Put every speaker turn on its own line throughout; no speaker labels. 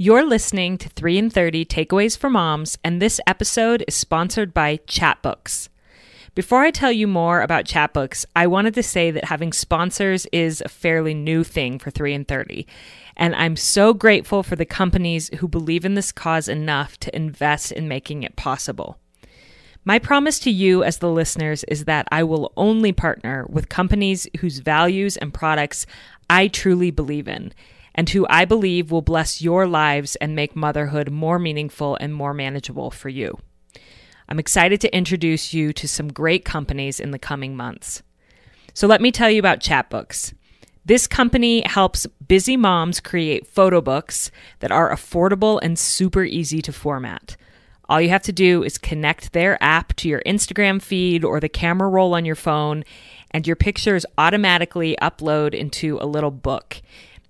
You're listening to 3 in 30 Takeaways for Moms, and this episode is sponsored by Chatbooks. Before I tell you more about Chatbooks, I wanted to say that having sponsors is a fairly new thing for 3 in 30. And I'm so grateful for the companies who believe in this cause enough to invest in making it possible. My promise to you, as the listeners, is that I will only partner with companies whose values and products I truly believe in and who I believe will bless your lives and make motherhood more meaningful and more manageable for you. I'm excited to introduce you to some great companies in the coming months. So let me tell you about Chatbooks. This company helps busy moms create photo books that are affordable and super easy to format. All you have to do is connect their app to your Instagram feed or the camera roll on your phone, and your pictures automatically upload into a little book.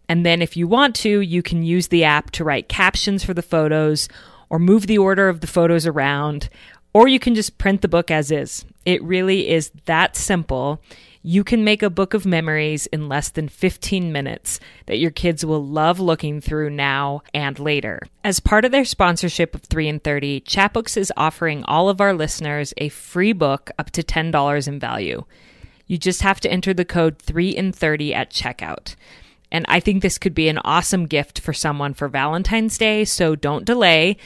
And then, if you want to, you can use the app to write captions for the photos or move the order of the photos around, or you can just print the book as is. It really is that simple. You can make a book of memories in less than 15 minutes that your kids will love looking through now and later. As part of their sponsorship of 3 in 30, Chatbooks is offering all of our listeners a free book up to $10 in value. You just have to enter the code 3 in 30 at checkout. And I think this could be an awesome gift for someone for Valentine's Day, so don't delay.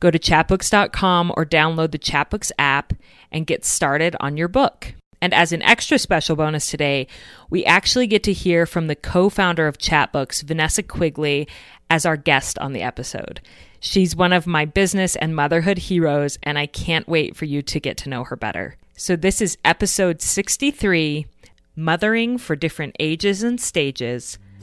Go to chatbooks.com or download the Chatbooks app and get started on your book. And as an extra special bonus today, we actually get to hear from the co founder of Chatbooks, Vanessa Quigley, as our guest on the episode. She's one of my business and motherhood heroes, and I can't wait for you to get to know her better. So, this is episode 63 Mothering for Different Ages and Stages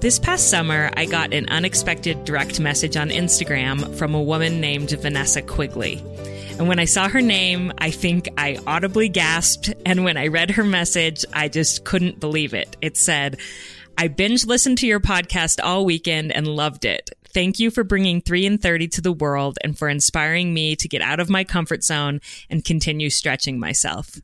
This past summer, I got an unexpected direct message on Instagram from a woman named Vanessa Quigley. And when I saw her name, I think I audibly gasped. And when I read her message, I just couldn't believe it. It said, I binge listened to your podcast all weekend and loved it. Thank you for bringing 3 in 30 to the world and for inspiring me to get out of my comfort zone and continue stretching myself.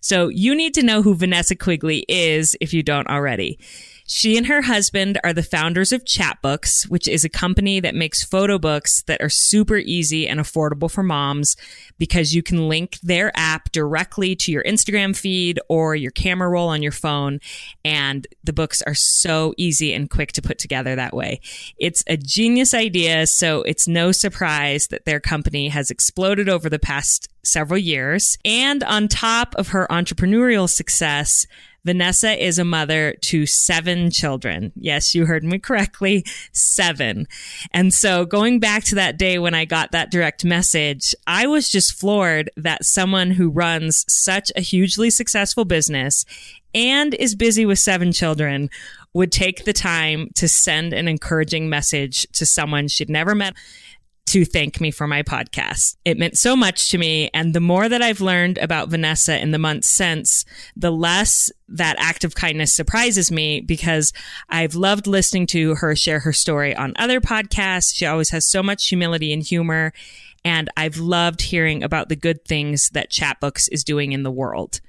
So you need to know who Vanessa Quigley is if you don't already. She and her husband are the founders of Chatbooks, which is a company that makes photo books that are super easy and affordable for moms because you can link their app directly to your Instagram feed or your camera roll on your phone. And the books are so easy and quick to put together that way. It's a genius idea. So it's no surprise that their company has exploded over the past several years. And on top of her entrepreneurial success, Vanessa is a mother to seven children. Yes, you heard me correctly. Seven. And so going back to that day when I got that direct message, I was just floored that someone who runs such a hugely successful business and is busy with seven children would take the time to send an encouraging message to someone she'd never met to thank me for my podcast. It meant so much to me. And the more that I've learned about Vanessa in the months since, the less that act of kindness surprises me because I've loved listening to her share her story on other podcasts. She always has so much humility and humor. And I've loved hearing about the good things that Chatbooks is doing in the world.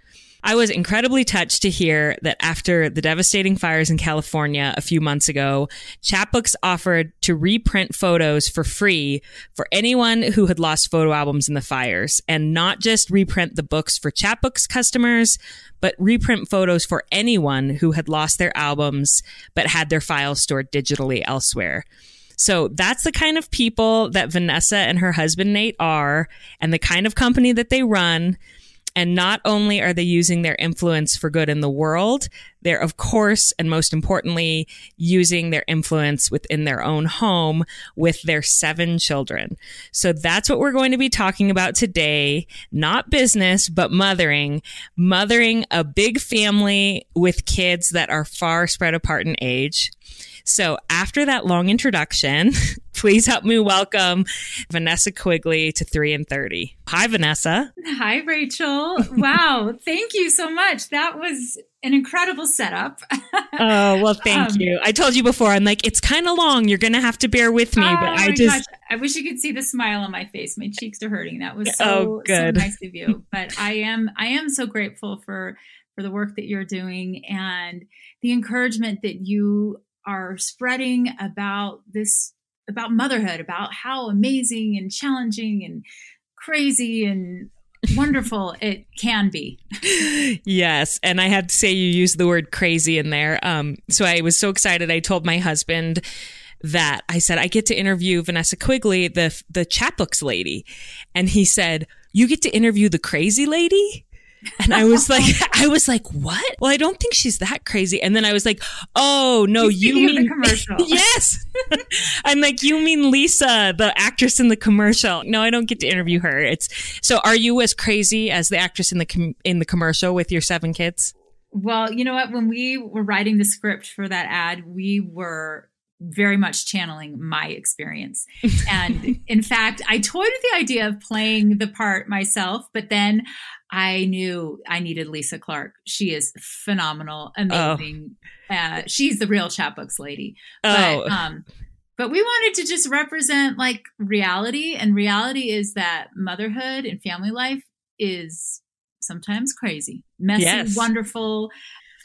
I was incredibly touched to hear that after the devastating fires in California a few months ago, Chatbooks offered to reprint photos for free for anyone who had lost photo albums in the fires and not just reprint the books for Chatbooks customers, but reprint photos for anyone who had lost their albums but had their files stored digitally elsewhere. So that's the kind of people that Vanessa and her husband Nate are and the kind of company that they run. And not only are they using their influence for good in the world, they're, of course, and most importantly, using their influence within their own home with their seven children. So that's what we're going to be talking about today. Not business, but mothering. Mothering a big family with kids that are far spread apart in age. So after that long introduction, please help me welcome Vanessa Quigley to 3 in 30. Hi, Vanessa.
Hi, Rachel. Wow. Thank you so much. That was an incredible setup.
oh, well, thank um, you. I told you before, I'm like, it's kind of long. You're going to have to bear with me. Oh but I just. Gosh.
I wish you could see the smile on my face. My cheeks are hurting. That was so, oh, good. so nice of you. But I am, I am so grateful for, for the work that you're doing and the encouragement that you are spreading about this, about motherhood, about how amazing and challenging and crazy and wonderful it can be.
yes. And I have to say, you used the word crazy in there. Um, so I was so excited. I told my husband that I said, I get to interview Vanessa Quigley, the, the Chatbooks lady. And he said, You get to interview the crazy lady? And I was like, I was like, what? Well, I don't think she's that crazy. And then I was like, oh no, you mean the
commercial?
yes. I'm like, you mean Lisa, the actress in the commercial? No, I don't get to interview her. It's so. Are you as crazy as the actress in the com- in the commercial with your seven kids?
Well, you know what? When we were writing the script for that ad, we were very much channeling my experience. And in fact, I toyed with the idea of playing the part myself, but then I knew I needed Lisa Clark. She is phenomenal, amazing. Oh. Uh, she's the real Chatbooks lady. Oh. But, um, but we wanted to just represent like reality, and reality is that motherhood and family life is sometimes crazy, messy, yes. wonderful,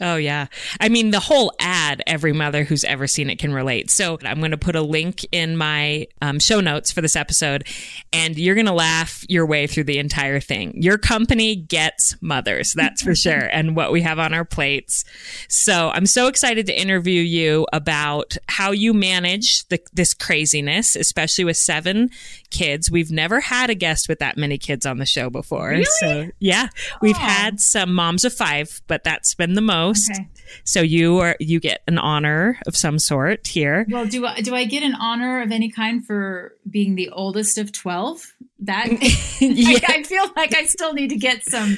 Oh, yeah. I mean, the whole ad, every mother who's ever seen it can relate. So I'm going to put a link in my um, show notes for this episode, and you're going to laugh your way through the entire thing. Your company gets mothers, that's for sure, and what we have on our plates. So I'm so excited to interview you about how you manage the, this craziness, especially with seven kids. We've never had a guest with that many kids on the show before.
Really?
So, yeah, we've had some moms of five, but that's been the most. Okay. So you are you get an honor of some sort here.
Well, do I do I get an honor of any kind for being the oldest of 12? That yeah. I, I, feel like I still need to get some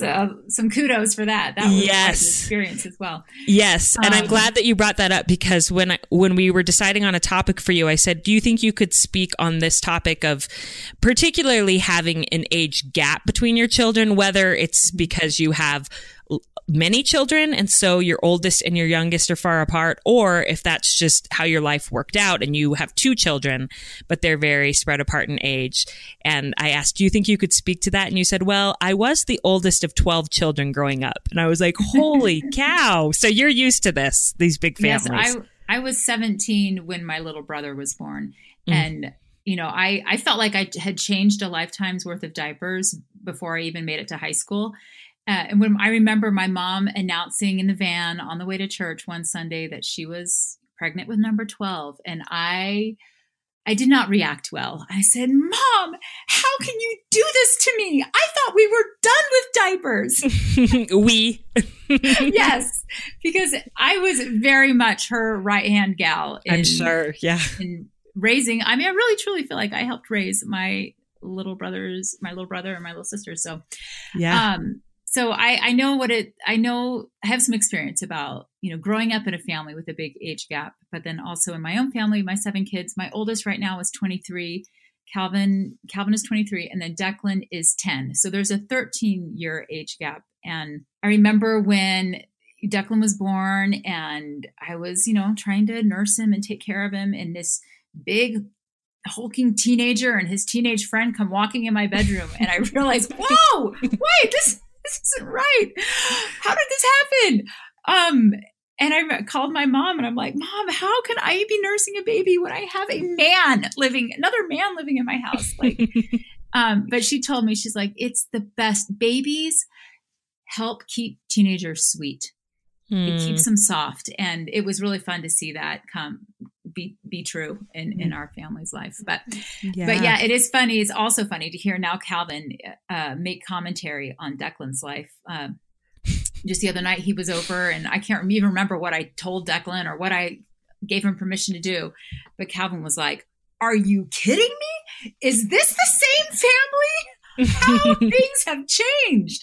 so, some kudos for that. That was yes. experience as well.
Yes, and um, I'm glad that you brought that up because when I, when we were deciding on a topic for you, I said, "Do you think you could speak on this topic of particularly having an age gap between your children, whether it's because you have many children and so your oldest and your youngest are far apart or if that's just how your life worked out and you have two children but they're very spread apart in age. And i asked do you think you could speak to that? And you said well i was the oldest of 12 children growing up. And i was like holy cow. So you're used to this these big families
yes, I, I was 17 when my little brother was born. Mm. and you know I, I felt like i had changed a lifetime's worth of diapers before i even made it to high school uh, and when I remember my mom announcing in the van on the way to church one Sunday that she was pregnant with number 12 and I I did not react well. I said, "Mom, how can you do this to me? I thought we were done with
diapers." we.
yes, because I was very much her right-hand gal
in, I'm sure. Yeah.
In raising, I mean, I really truly feel like I helped raise my little brothers, my little brother and my little sister. So,
yeah.
Um, so I, I know what it i know i have some experience about you know growing up in a family with a big age gap but then also in my own family my seven kids my oldest right now is 23 calvin calvin is 23 and then declan is 10 so there's a 13 year age gap. And i remember when declan was born and i was you know trying to nurse him and take care of him and this big hulking teenager and his teenage friend come walking in my bedroom and i realized whoa! Wait this this isn't right. How did this happen? Um, and I called my mom and I'm like, Mom, how can I be nursing a baby when I have a man living, another man living in my house? Like, um, but she told me, she's like, it's the best. Babies help keep teenagers sweet. It keeps hmm. them soft. And it was really fun to see that come be be true in in mm. our family's life but yeah. but yeah it is funny it's also funny to hear now calvin uh, make commentary on declan's life um, just the other night he was over and i can't even remember what i told declan or what i gave him permission to do but calvin was like are you kidding me is this the same family how things have changed.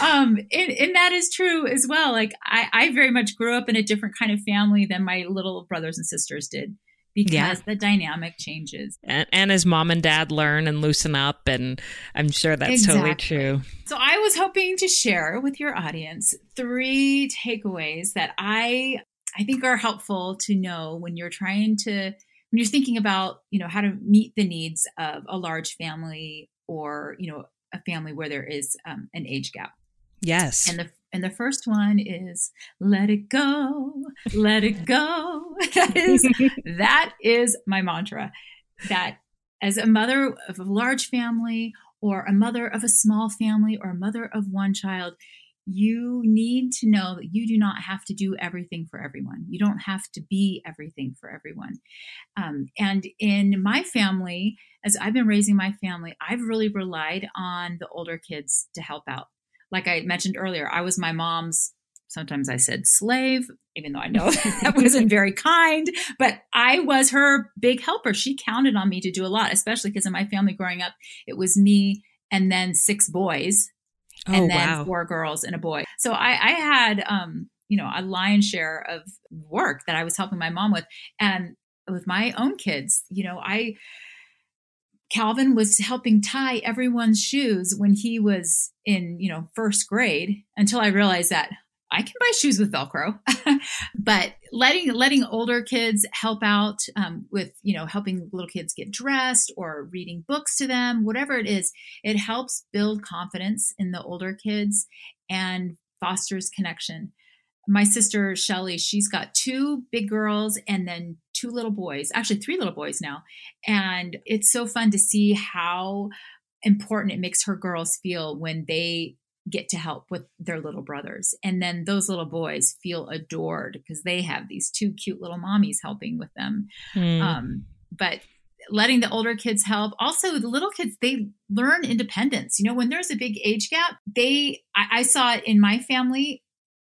Um, and, and, that is true as well. Like I, I very much grew up in a different kind of family than my little brothers and sisters did. because
Yeah.
the dynamic changes.
And, and as mom and dad learn and loosen up, and I'm sure that's totally true.
So I was hoping to share with your audience three takeaways that I I think are helpful to know when you're trying to when you're thinking about, you know, how to meet the needs of a large family or, you know, a family where there is um, an age gap.
Yes.
And the and the first one is let it go, let it go. That is that is my mantra. That as a mother of a large family or a mother of a small family or a mother of one child, you need to know that you do not have to do everything for everyone. You don't have to be everything for everyone. Um, and in my family, as I've been raising my family, I've really relied on the older kids to help out. Like I mentioned earlier, I was my mom's, sometimes I said slave, even though I know that wasn't very kind, but I was her big helper. She counted on me to do a lot, especially because in my family growing up, it was me and then six boys
oh,
and then
wow.
four girls and a boy. So I, I had, um, you know, a lion's share of work that I was helping my mom with, and with my own kids. You know, I Calvin was helping tie everyone's shoes when he was in, you know, first grade. Until I realized that I can buy shoes with Velcro, but letting letting older kids help out um, with, you know, helping little kids get dressed or reading books to them, whatever it is, it helps build confidence in the older kids and fosters connection. My sister Shelly, she's got two big girls and then two little boys, actually three little boys now. And it's so fun to see how important it makes her girls feel when they get to help with their little brothers. And then those little boys feel adored because they have these two cute little mommies helping with them.
Mm.
Um, but letting the older kids help also the little kids they learn independence you know when there's a big age gap they I, I saw it in my family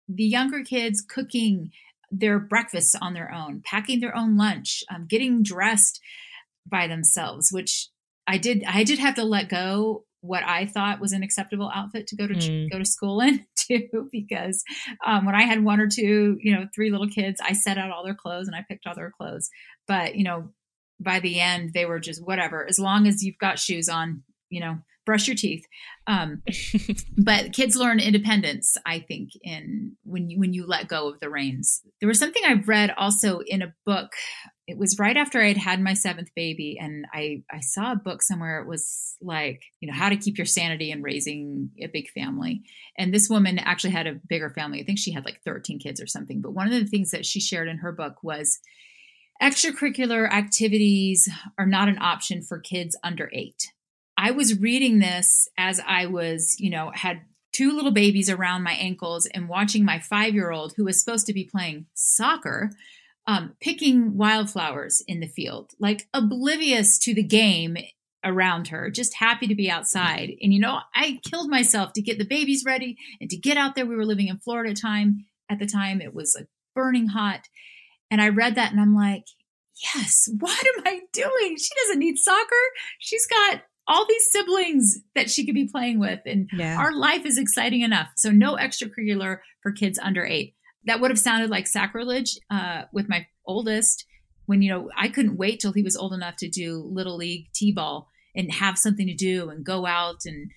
the younger kids cooking their breakfasts on their own packing their own lunch um, getting dressed by themselves which i did i did have to let go what i thought was an acceptable outfit to go to
Mm.
go to school in too because um, when i had one or two you know three little kids i set out all their clothes and i picked all their clothes. But you know by the end they were just whatever. As long as you've got shoes on you know brush your teeth. Um, but kids learn independence i think in when you when you let go of the reins. There was something I've read also in a book it was right after i had had my seventh baby and i i saw a book somewhere. It was like you know how to keep your sanity in raising a big family. And this woman actually had a bigger family. I think she had like 13 kids or something. But one of the things that she shared in her book was extracurricular activities are not an option for kids under eight. I was reading this as I was, you know, had two little babies around my ankles and watching my five year old, who was supposed to be playing soccer, um, picking wildflowers in the field, like oblivious to the game around her, just happy to be outside. And, you know, I killed myself to get the babies ready and to get out there. We were living in Florida time at the time. It was like burning hot. And I read that and I'm like, yes, what am I doing? She doesn't need soccer. She's got all these siblings that she could be playing with. And
yeah.
our life is exciting enough. So no extracurricular for kids under eight. That would have sounded like sacrilege uh, with my oldest when, you know, I couldn't wait till he was old enough to do little league t-ball and have something to do and go out and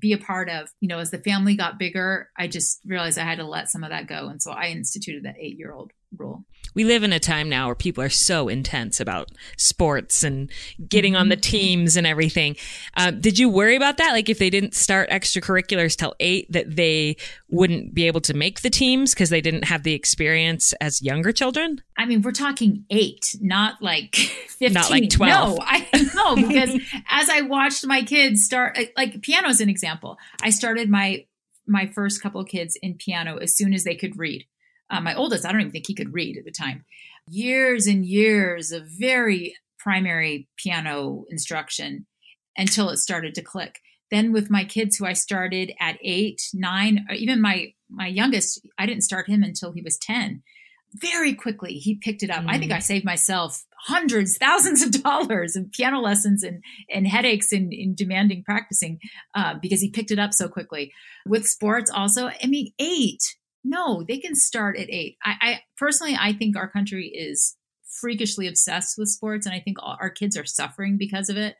be a part of. You know, as the family got bigger, I just realized I had to let some of that go. And so I instituted that eight year old rule.
we live in a time now where people are so intense about sports and getting on the teams and everything. Uh, did you worry about that? Like if they didn't start extracurriculars till eight, that they wouldn't be able to make the teams because they didn't have the experience as younger children?
I mean, we're talking eight, not like 15.
Not like 12.
No, I know because as I watched my kids start, like piano is an example. I started my my first couple of kids in piano as soon as they could read. Uh, my oldest, I don't even think he could read at the time. Years and years of very primary piano instruction until it started to click. Then with my kids, who I started at eight, nine, or even my my youngest, I didn't start him until he was ten. Very quickly, he picked it up. I think I saved myself hundreds, thousands of dollars in piano lessons and and headaches in, in demanding practicing uh, because he picked it up so quickly. With sports, also, I mean, eight no, they can start at eight. I, I personally, I think our country is freakishly obsessed with sports, and I think all, our kids are suffering because of it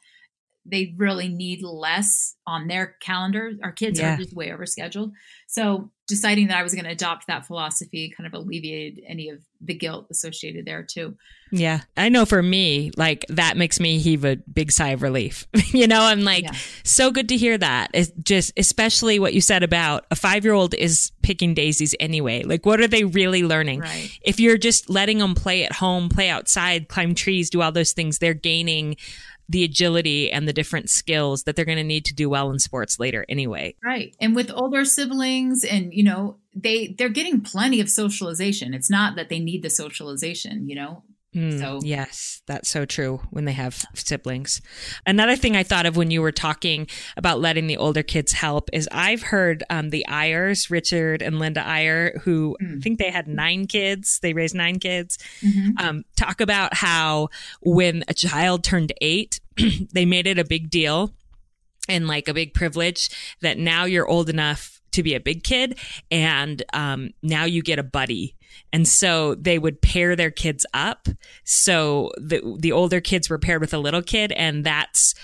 they really need less on their calendar. Our kids yeah. are just way overscheduled. So deciding that I was going to adopt that philosophy kind of alleviated any of the guilt associated there too.
Yeah. I know for me, like that makes me heave a big sigh of relief. you know, I'm like, yeah. so good to hear that. It's just, especially what you said about a five year old is picking daisies anyway. Like, what are they really learning?
Right.
If you're just letting them play at home, play outside, climb trees, do all those things, they're gaining the agility and the different skills that they're going to need to do well in sports later anyway.
Right. And with older siblings and you know, they they're getting plenty of socialization. It's not that they need the socialization, you know.
Mm, so yes, that's so true when they have siblings. Another thing I thought of when you were talking about letting the older kids help is I've heard um, the Eyres, Richard and Linda Eyre, who mm. I think they had nine kids, they raised nine kids, mm-hmm. um, talk about how when a child turned eight, they made it a big deal and like a big privilege that now you're old enough to be a big kid and um, now you get a buddy and so they would pair their kids up. So the, the older kids were paired with a little kid and that's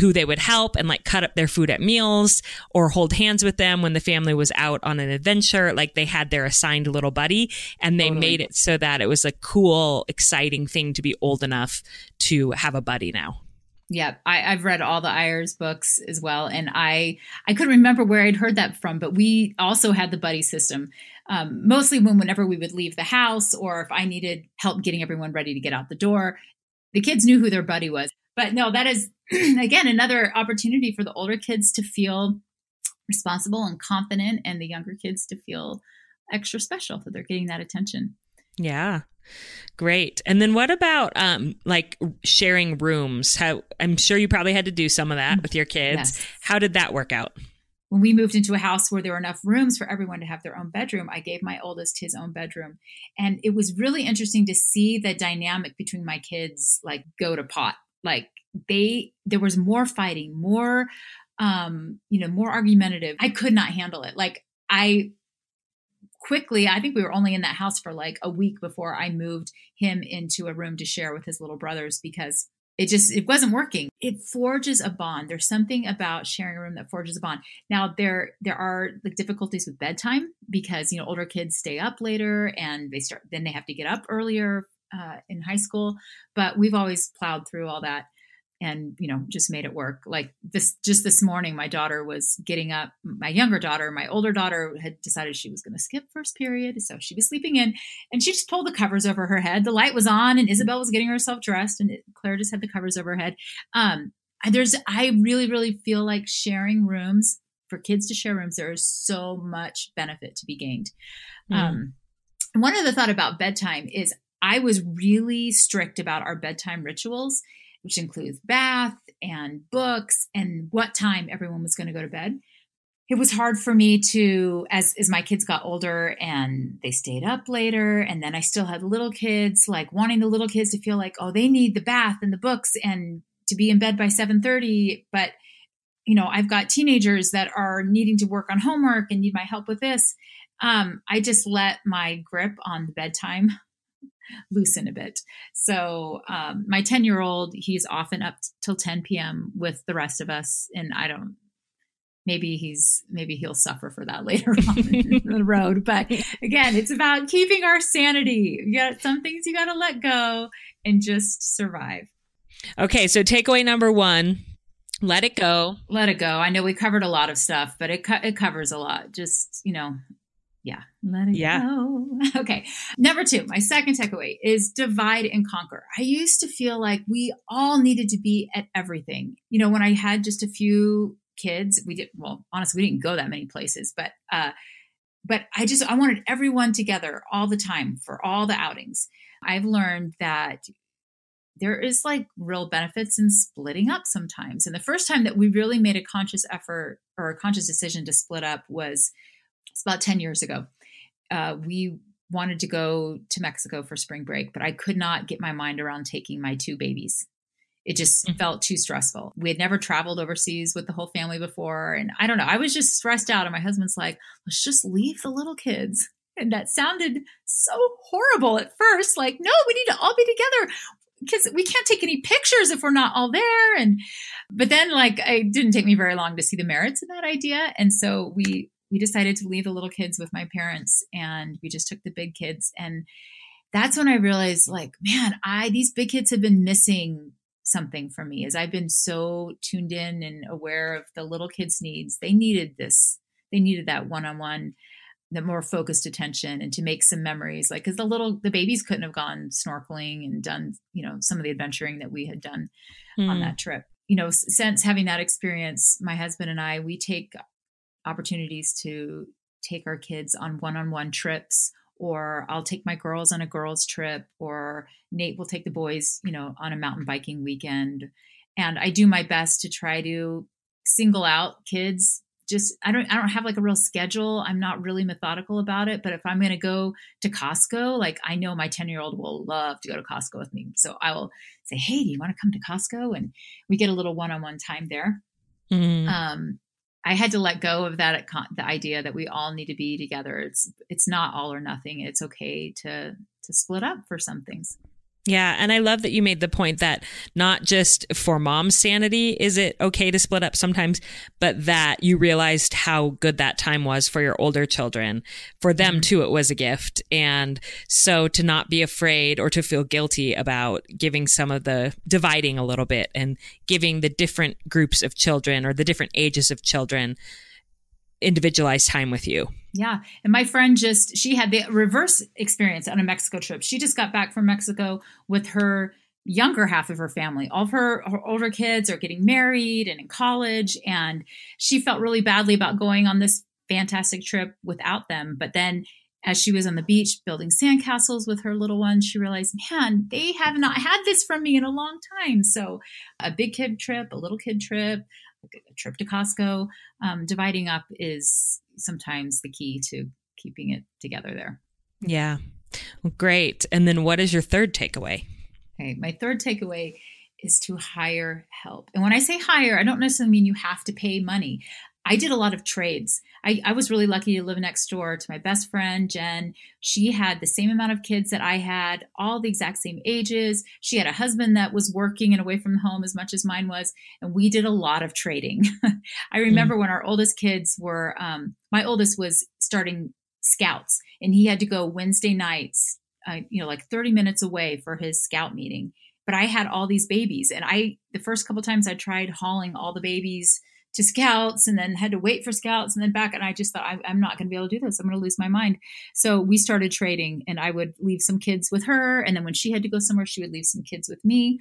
who they would help and like cut up their food at meals or hold hands with them when the family was out on an adventure. Like they had their assigned little buddy and they totally. made it so that it was a cool, exciting thing to be old enough to have a buddy now.
Yeah, I, have read all the Eyres books as well, and I I couldn't remember where I'd heard that from, but we also had the buddy system um, mostly when whenever we would leave the house or if I needed help getting everyone ready to get out the door, the kids knew who their buddy was. But no, that is again another opportunity for the older kids to feel responsible and confident, and the younger kids to feel extra special that they're getting that attention.
Yeah. Great. And then what about um like sharing rooms? How I'm sure you probably had to do some of that with your kids. Yes. How did that work out?
when we moved into a house where there were enough rooms for everyone to have their own bedroom, I gave my oldest his own bedroom. And it was really interesting to see the dynamic between my kids like go to pot. Like they there was more fighting, more um, you know, more argumentative. I could not handle it. Like I quickly, I think we were only in that house for like a week before I moved him into a room to share with his little brothers because it just it wasn't working. It forges a bond. There's something about sharing a room that forges a bond. Now there there are like difficulties with bedtime because you know older kids stay up later and they start then they have to get up earlier uh, in high school. But we've always plowed through all that and you know just made it work. Like this just this morning my daughter was getting up my younger daughter my older daughter had decided she was going to skip first period so she was sleeping in and she just pulled the covers over her head. The light was on and isabel was getting herself dressed and claire just had the covers over her head. Um there's i really really feel like sharing rooms for kids to share rooms there is so much benefit to be gained. Mm. um one other thought about bedtime is i was really strict about our bedtime rituals which includes bath and books and what time everyone was going to go to bed. It was hard for me to, as, as my kids got older and they stayed up later, and then I still had little kids, like wanting the little kids to feel like, oh, they need the bath and the books and to be in bed by 7:30. But you know, I've got teenagers that are needing to work on homework and need my help with this. Um, I just let my grip on the bedtime loosen a bit. So um, my 10 year old, he's often up till 10 p.m. with the rest of us. And I don't, maybe he's, maybe he'll suffer for that later on the road. But again, it's about keeping our sanity. You got some things you got to let go and just survive.
Okay. So takeaway number one. Let it go.
Let it go. I know we covered a lot of stuff, but it co- it covers a lot. Just you know, yeah, let it yeah. go. Okay. Number two, my second takeaway is divide and conquer. I used to feel like we all needed to be at everything. You know, when I had just a few kids, we did, well, honestly, we didn't go that many places, but, uh, but I just, I wanted everyone together all the time for all the outings. I've learned that there is like real benefits in splitting up sometimes. And the first time that we really made a conscious effort or a conscious decision to split up was it's about 10 years ago. Uh, we wanted to go to Mexico for spring break, but I could not get my mind around taking my two babies. It just mm-hmm. felt too stressful. We had never traveled overseas with the whole family before. And I don't know, I was just stressed out. And my husband's like, let's just leave the little kids. And that sounded so horrible at first. Like, no, we need to all be together because we can't take any pictures if we're not all there. And, but then like, it didn't take me very long to see the merits of that idea. And so we, we decided to leave the little kids with my parents and we just took the big kids. And that's when I realized like, man, I, these big kids have been missing something for me as I've been so tuned in and aware of the little kids' needs. They needed this. They needed that one-on-one, the more focused attention and to make some memories. Like because the little the babies couldn't have gone snorkeling and done, you know, some of the adventuring that we had done mm. on hmm. that trip. You know, since having that experience, my husband and I, we take opportunities to take our kids on one-on-one trips or I'll take my girls on a girls trip or Nate will take the boys, you know, on a mountain biking weekend. And I do my best to try to single out kids just I don't I don't have like a real schedule. I'm not really methodical about it, but if I'm going to go to Costco, like I know my 10-year-old will love to go to Costco with me. So I will say, "Hey, do you want to come to Costco?" and we get a little one-on-one time there. Mm-hmm. Um I had to let go of that the idea that we all need to be together. It's it's not all or nothing. It's okay to to split up for some things.
Yeah, and I love that you made the point that not just for mom's sanity is it okay to split up sometimes, but that you realized how good that time was for your older children. For them mm-hmm. too, it was a gift. And so to not be afraid or to feel guilty about giving some of the dividing a little bit and giving the different groups of children or the different ages of children individualized time with you.
Yeah. And my friend just, she had the reverse experience on a Mexico trip. She just got back from Mexico with her younger half of her family. All of her, her older kids are getting married and in college. And she felt really badly about going on this fantastic trip without them. But then as she was on the beach building sandcastles with her little ones, she realized, man, they have not had this from me in a long time. So, a big kid trip, a little kid trip, a trip to Costco. Um, dividing up is sometimes the key to keeping it together there.
Yeah. Well, great. And then what is your third takeaway?
Okay. My third takeaway is to hire help. And when I say hire, I don't necessarily mean you have to pay money. I did a lot of trades. I, I, was really lucky to live next door to my best friend, Jen. She had the same amount of kids that I had, all the exact same ages. She had a husband that was working and away from home as much as mine was. And we did a lot of trading. I remember mm. when our oldest kids were, um, my oldest was starting scouts and he had to go Wednesday nights, uh, you know, like 30 minutes away for his scout meeting. But I had all these babies and I, the first couple times I tried hauling all the babies to scouts and then had to wait for scouts and then back. And I just thought, I, am not going to be able to do this. I'm going to lose my mind. So we started trading and I would leave some kids with her. And then when she had to go somewhere, she would leave some kids with me.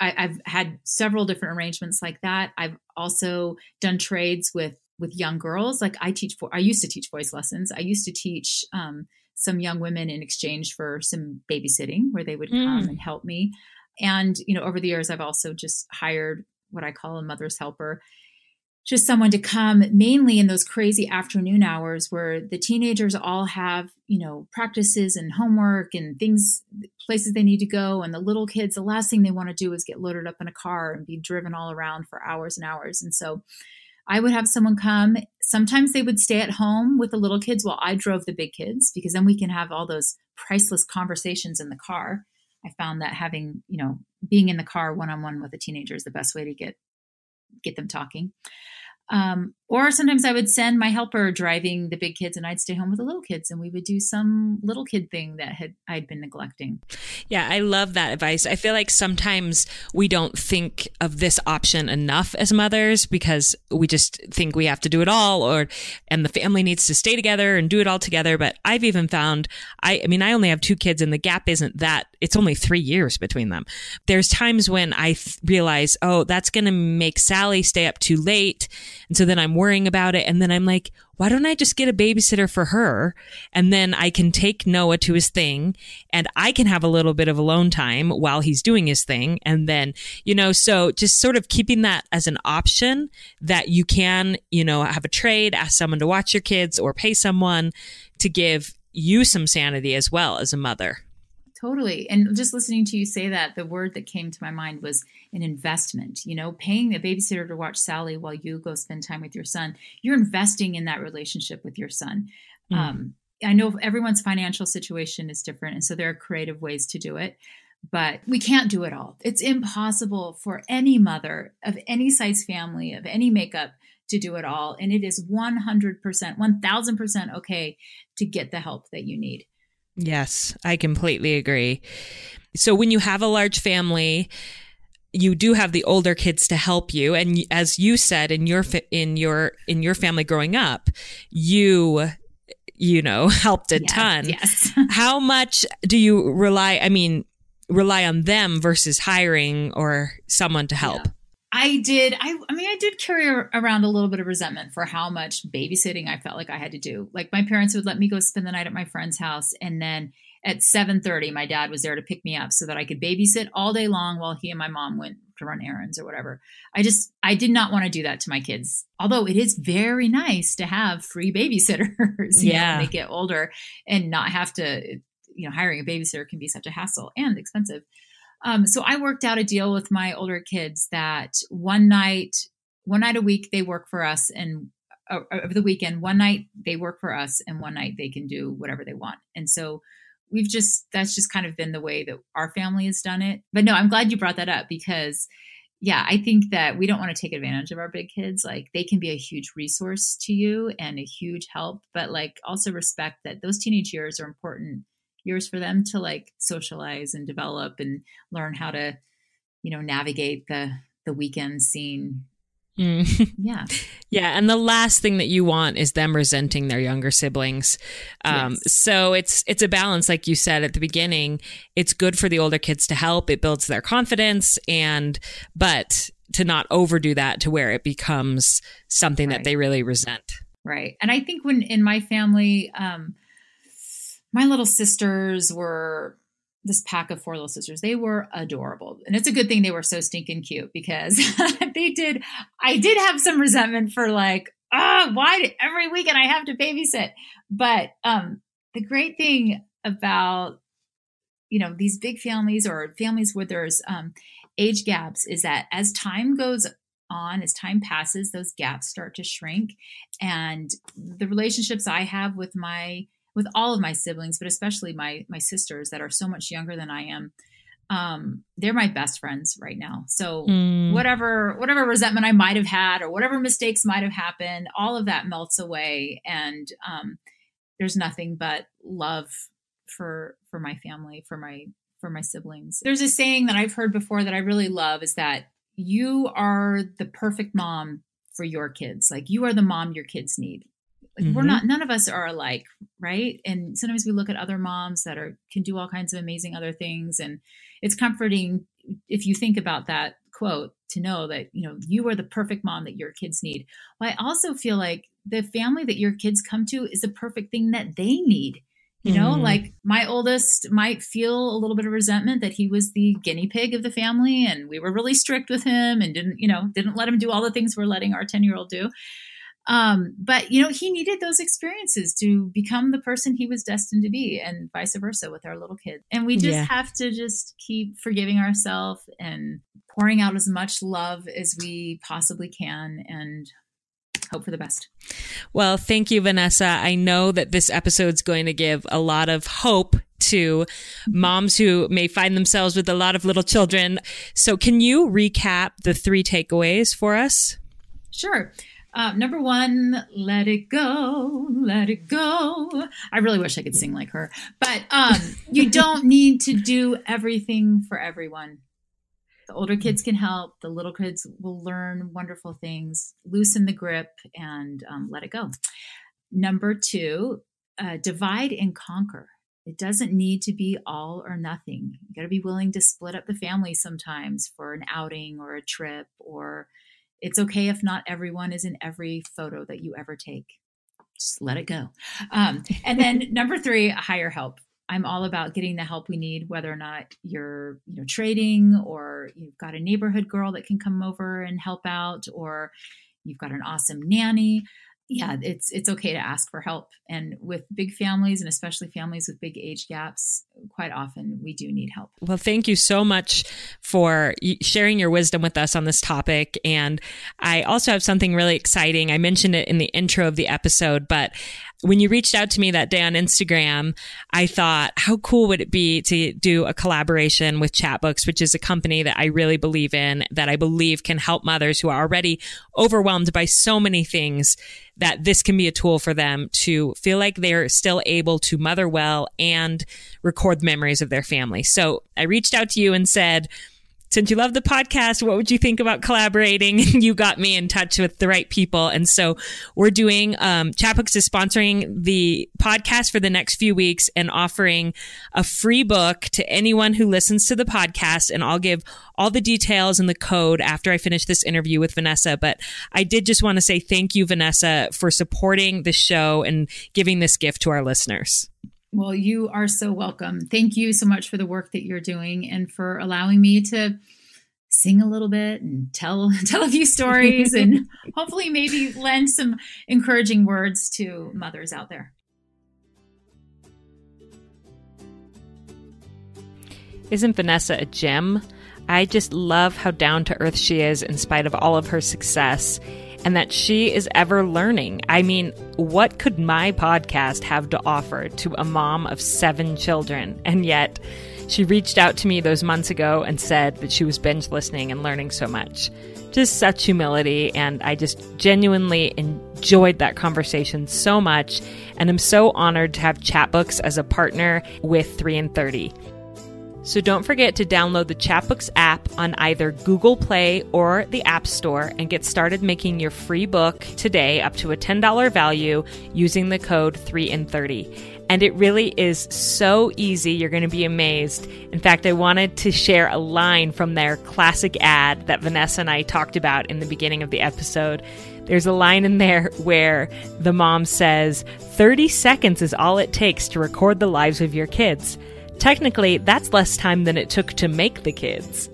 I, I've had several different arrangements like that. I've also done trades with with young girls. Like I teach for, I used to teach voice lessons. I used to teach um, some young women in exchange for some babysitting, where they would come mm. and help me. And you know, over the years, I've also just hired what I call a mother's helper just someone to come mainly in those crazy afternoon hours where the teenagers all have you know practices and homework and things places they need to go. And the little kids the last thing they want to do is get loaded up in a car and be driven all around for hours and hours. And so i would have someone come. Sometimes they would stay at home with the little kids while i drove the big kids because then we can have all those priceless conversations in the car. I found that having you know being in the car one-on-one with a teenager is the best way to get get them talking um, or sometimes I would send my helper driving the big kids and I'd stay home with the little kids and we would do some little kid thing that had I'd been neglecting.
Yeah, I love that advice. I feel like sometimes we don't think of this option enough as mothers because we just think we have to do it all or and the family needs to stay together and do it all together, but I've even found I I mean I only have two kids and the gap isn't that it's only 3 years between them. There's times when I th- realize, "Oh, that's going to make Sally stay up too late." And so then I'm worrying about it. And then I'm like, why don't I just get a babysitter for her? And then I can take Noah to his thing and I can have a little bit of alone time while he's doing his thing. And then, you know, so just sort of keeping that as an option that you can, you know, have a trade, ask someone to watch your kids or pay someone to give you some sanity as well as a mother.
Totally. And just listening to you say that, the word that came to my mind was an investment. You know, paying a babysitter to watch Sally while you go spend time with your son, you're investing in that relationship with your son. Mm. Um, I know everyone's financial situation is different, and so there are creative ways to do it but we can't do it all. It's impossible for any mother of any size family, of any makeup, to do it all. And it is 100%, 1000% okay to get the help that you need.
Yes, I completely agree. So when you have a large family, you do have the older kids to help you and as you said in your in your in your family growing up, you you know helped a
yes,
ton.
Yes.
How much do you rely I mean rely on them versus hiring or someone to help? Yeah.
I did. I, I mean, I did carry around a little bit of resentment for how much babysitting I felt like I had to do. Like my parents would let me go spend the night at my friend's house, and then at seven thirty, my dad was there to pick me up so that I could babysit all day long while he and my mom went to run errands or whatever. I just, I did not want to do that to my kids. Although it is very nice to have free babysitters, yeah, know, when they get older and not have to you know hiring a babysitter can be such a hassle and expensive. Um, so I worked out a deal with my older kids that one night, one night a week they work for us, and uh, over the weekend, one night they work for us, and one night they can do whatever they want. And so we've just that's just kind of been the way that our family has done it. But no, I'm glad you brought that up because yeah, I think that we don't want to take advantage of our big kids. Like they can be a huge resource to you and a huge help, but like also respect that those teenage years are important years for them to like socialize and develop and learn how to you know navigate the the weekend scene
Mm.
Yeah.
Yeah. And the last thing that you want is them resenting their younger siblings. Um, yes. So it's, it's a balance. Like you said at the beginning, it's good for the older kids to help. It builds their confidence and, but to not overdo that to where it becomes something right. that they really resent.
Right. And I think when in my family, um, my little sisters were this pack of four little sisters. They were adorable. And it's a good thing they were so stinking cute because they did, I did have some resentment for like, oh, why every weekend I have to babysit? But um, the great thing about, you know, these big families or families where there's um, age gaps is that as time goes on, as time passes, those gaps start to shrink. And the relationships I have with my with all of my siblings, but especially my my sisters that are so much younger than I am. Um, they're my best friends right now. So mm. whatever whatever resentment I might have had or whatever mistakes might have happened, all of that melts away, and um, there's nothing but love for for my family, for my for my siblings. There's a saying that I've heard before that I really love is that you are the perfect mom for your kids. Like you are the mom your kids need. Like mm-hmm. we're not none of us are alike, right? And sometimes we look at other moms that are can do all kinds of amazing other things and it's comforting if you think about that quote to know that you know you are the perfect mom that your kids need. But I also feel like the family that your kids come to is the perfect thing that they need. You know, mm. like my oldest might feel a little bit of resentment that he was the guinea pig of the family and we were really strict with him and didn't, you know, didn't let him do all the things we're letting our 10 year old do. Um, but you know, he needed those experiences to become the person he was destined to be, and vice versa with our little kids. And we just yeah. have to just keep forgiving ourselves and pouring out as much love as we possibly can, and hope for the best.
Well, thank you, Vanessa. I know that this episode's going to give a lot of hope to moms who may find themselves with a lot of little children. So, can you recap the three takeaways for us?
Sure. Uh, number one, let it go, let it go. I really wish I could sing like her, but um, you don't need to do everything for everyone. The older kids can help. The little kids will learn wonderful things. Loosen the grip and um, let it go. Number two, uh, divide and conquer. It doesn't need to be all or nothing. You got to be willing to split up the family sometimes for an outing or a trip or it's okay if not everyone is in every photo that you ever take. Just let it go. Um, and then number three, hire help. I'm all about getting the help we need, whether or not you're, you know, trading or you've got a neighborhood girl that can come over and help out, or you've got an awesome nanny yeah, it's it's okay to ask for help. And with big families and especially families with big age gaps, quite often we do need help.
Well, thank you so much for sharing your wisdom with us on this topic. And I also have something really exciting. I mentioned it in the intro of the episode, but when you reached out to me that day on Instagram, I thought, how cool would it be to do a collaboration with Chatbooks, which is a company that I really believe in, that I believe can help mothers who are already overwhelmed by so many things that this can be a tool for them to feel like they're still able to mother well and record memories of their family. So I reached out to you and said, since you love the podcast, what would you think about collaborating? you got me in touch with the right people. And so we're doing, um, Chatbooks is sponsoring the podcast for the next few weeks and offering a free book to anyone who listens to the podcast. And I'll give all the details and the code after I finish this interview with Vanessa. But I did just want to say thank you, Vanessa, for supporting the show and giving this gift to our listeners.
Well, you are so welcome. Thank you so much for the work that you're doing and for allowing me to sing a little bit and tell tell a few stories and hopefully maybe lend some encouraging words to mothers out there.
Isn't Vanessa a gem? I just love how down to earth she is in spite of all of her success and that she is ever learning. I mean, what could my podcast have to offer to a mom of seven children? And yet, she reached out to me those months ago and said that she was binge listening and learning so much. Just such humility, and I just genuinely enjoyed that conversation so much. And I'm so honored to have Chatbooks as a partner with 3 in 30. So don't forget to download the Chatbooks app on either Google Play or the App Store and get started making your free book today up to a $10 value using the code 3 in 30. And it really is so easy. You're going to be amazed. In fact, I wanted to share a line from their classic ad that Vanessa and I talked about in the beginning of the episode. There's a line in there where the mom says, 30 seconds is all it takes to record the lives of your kids. Technically, that's less time than it took to make the kids.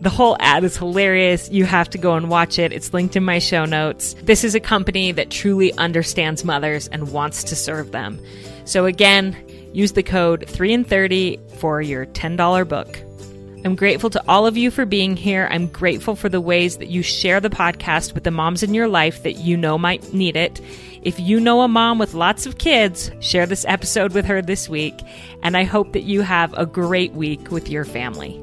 The whole ad is hilarious. You have to go and watch it. It's linked in my show notes. This is a company that truly understands mothers and wants to serve them. So again, use the code 3 in 30 for your $10 book. I'm grateful to all of you for being here. I'm grateful for the ways that you share the podcast with the moms in your life that you know might need it. If you know a mom with lots of kids, share this episode with her this week. And I hope that you have a great week with your family.